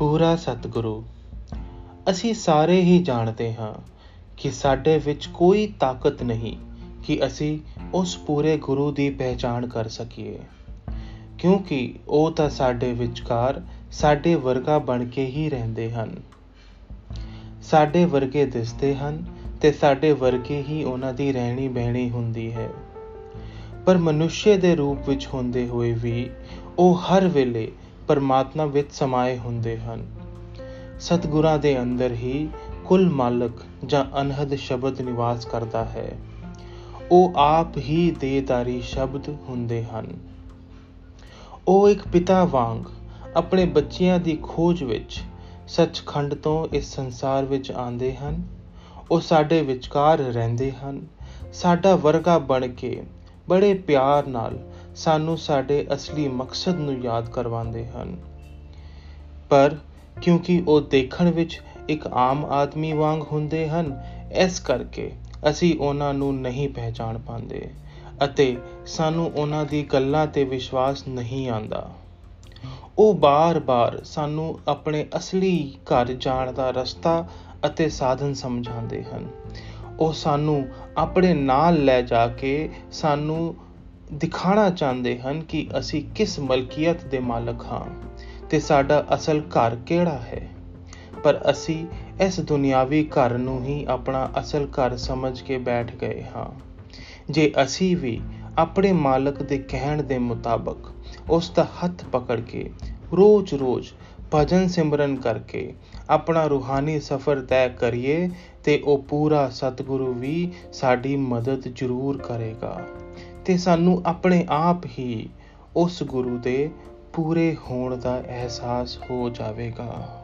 ਪੂਰਾ ਸਤਿਗੁਰੂ, ਅਸੀਂ ਸਾਰੇ ਹੀ ਜਾਣਦੇ ਹਾਂ ਕਿ ਸਾਡੇ ਵਿੱਚ ਕੋਈ ਤਾਕਤ ਨਹੀਂ ਕਿ ਅਸੀਂ ਉਸ ਪੂਰੇ ਗੁਰੂ ਦੀ ਪਹਿਚਾਣ ਕਰ ਸਕੀਏ। ਕਿਉਂਕਿ ਉਹ ਤਾਂ ਸਾਡੇ ਵਿਚਕਾਰ, ਸਾਡੇ ਵਰਗਾ ਬਣ ਕੇ ਹੀ ਰਹਿੰਦੇ ਹਨ। ਸਾਡੇ ਵਰਗੇ ਦਿਸਦੇ ਹਨ ਤੇ ਸਾਡੇ ਵਰਗੇ ਹੀ ਉਹਨਾਂ ਦੀ ਰਹਿਣੀ ਬਹਿਣੀ ਹੁੰਦੀ ਹੈ। ਪਰ ਮਨੁੱਖੇ ਦੇ ਰੂਪ ਵਿੱਚ ਹੁੰਦੇ ਹੋਏ ਵੀ ਉਹ ਹਰ ਵੇਲੇ ਪਰਮਾਤਮਾ ਵਿੱਚ ਸਮਾਏ ਹੁੰਦੇ ਹਨ। ਸਤਗੁਰਾਂ ਦੇ ਅੰਦਰ ਹੀ ਕੁੱਲ ਮਾਲਕ ਜਾਂ ਅਨਹਦ ਸ਼ਬਦ ਨਿਵਾਸ ਕਰਦਾ ਹੈ। ਉਹ ਆਪ ਹੀ ਦੇਦਾਰੀ ਸ਼ਬਦ ਹੁੰਦੇ ਹਨ। ਉਹ ਇੱਕ ਪਿਤਾ ਵਾਂਗ ਆਪਣੇ ਬੱਚਿਆਂ ਦੀ ਖੋਜ ਵਿੱਚ ਸੱਚਖੰਡ ਤੋਂ ਇਸ ਸੰਸਾਰ ਵਿੱਚ ਆਉਂਦੇ ਹਨ। ਉਹ ਸਾਡੇ ਵਿਚਕਾਰ ਰਹਿੰਦੇ ਹਨ। ਸਾਡਾ ਵਰਗਾ ਬਣ ਕੇ ਬੜੇ ਪਿਆਰ ਨਾਲ ਸਾਨੂੰ ਸਾਡੇ ਅਸਲੀ ਮਕਸਦ ਨੂੰ ਯਾਦ ਕਰਵਾਉਂਦੇ ਹਨ। ਪਰ ਕਿਉਂਕਿ ਉਹ ਦੇਖਣ ਵਿੱਚ ਇੱਕ ਆਮ ਆਦਮੀ ਵਾਂਗ ਹੁੰਦੇ ਹਨ, ਇਸ ਕਰਕੇ ਅਸੀਂ ਉਹਨਾਂ ਨੂੰ ਨਹੀਂ ਪਹਿਚਾਨ ਪਾਉਂਦੇ ਅਤੇ ਸਾਨੂੰ ਉਹਨਾਂ ਦੀ ਗੱਲਾਂ ਤੇ ਵਿਸ਼ਵਾਸ ਨਹੀਂ ਆਉਂਦਾ। ਉਹ ਬਾਰ-ਬਾਰ ਸਾਨੂੰ ਆਪਣੇ ਅਸਲੀ ਘਰ ਜਾਣ ਦਾ ਰਸਤਾ ਅਤੇ ਸਾਧਨ ਸਮਝਾਉਂਦੇ ਹਨ। ਉਹ ਸਾਨੂੰ ਆਪਣੇ ਨਾਲ ਲੈ ਜਾ ਕੇ ਸਾਨੂੰ ਦਿਖਾਣਾ ਚਾਹੁੰਦੇ ਹਨ ਕਿ ਅਸੀਂ ਕਿਸ ਮਲਕੀਅਤ ਦੇ ਮਾਲਕ ਹਾਂ ਤੇ ਸਾਡਾ ਅਸਲ ਘਰ ਕਿਹੜਾ ਹੈ। ਪਰ ਅਸੀਂ ਇਸ ਦੁਨਿਆਵੀ ਘਰ ਨੂੰ ਹੀ ਆਪਣਾ ਅਸਲ ਘਰ ਸਮਝ ਕੇ ਬੈਠ ਗਏ ਹਾਂ। ਜੇ ਅਸੀਂ ਵੀ ਆਪਣੇ ਮਾਲਕ ਦੇ ਕਹਿਣ ਦੇ ਮੁਤਾਬਕ ਉਸ ਦਾ ਹੱਥ ਪਕੜ ਕੇ ਰੋਜ਼-ਰੋਜ਼ ਭਜਨ ਸਿਮਰਨ ਕਰਕੇ ਆਪਣਾ ਰੂਹਾਨੀ ਸਫ਼ਰ ਤੈਅ ਕਰੀਏ ਤੇ ਉਹ ਪੂਰਾ ਸਤਿਗੁਰੂ ਵੀ ਸਾਡੀ ਮਦਦ ਜ਼ਰੂਰ ਕਰੇਗਾ। ਤੇ ਸਾਨੂੰ ਆਪਣੇ ਆਪ ਹੀ ਉਸ ਗੁਰੂ ਦੇ ਪੂਰੇ ਹੋਣ ਦਾ ਅਹਿਸਾਸ ਹੋ ਜਾਵੇਗਾ।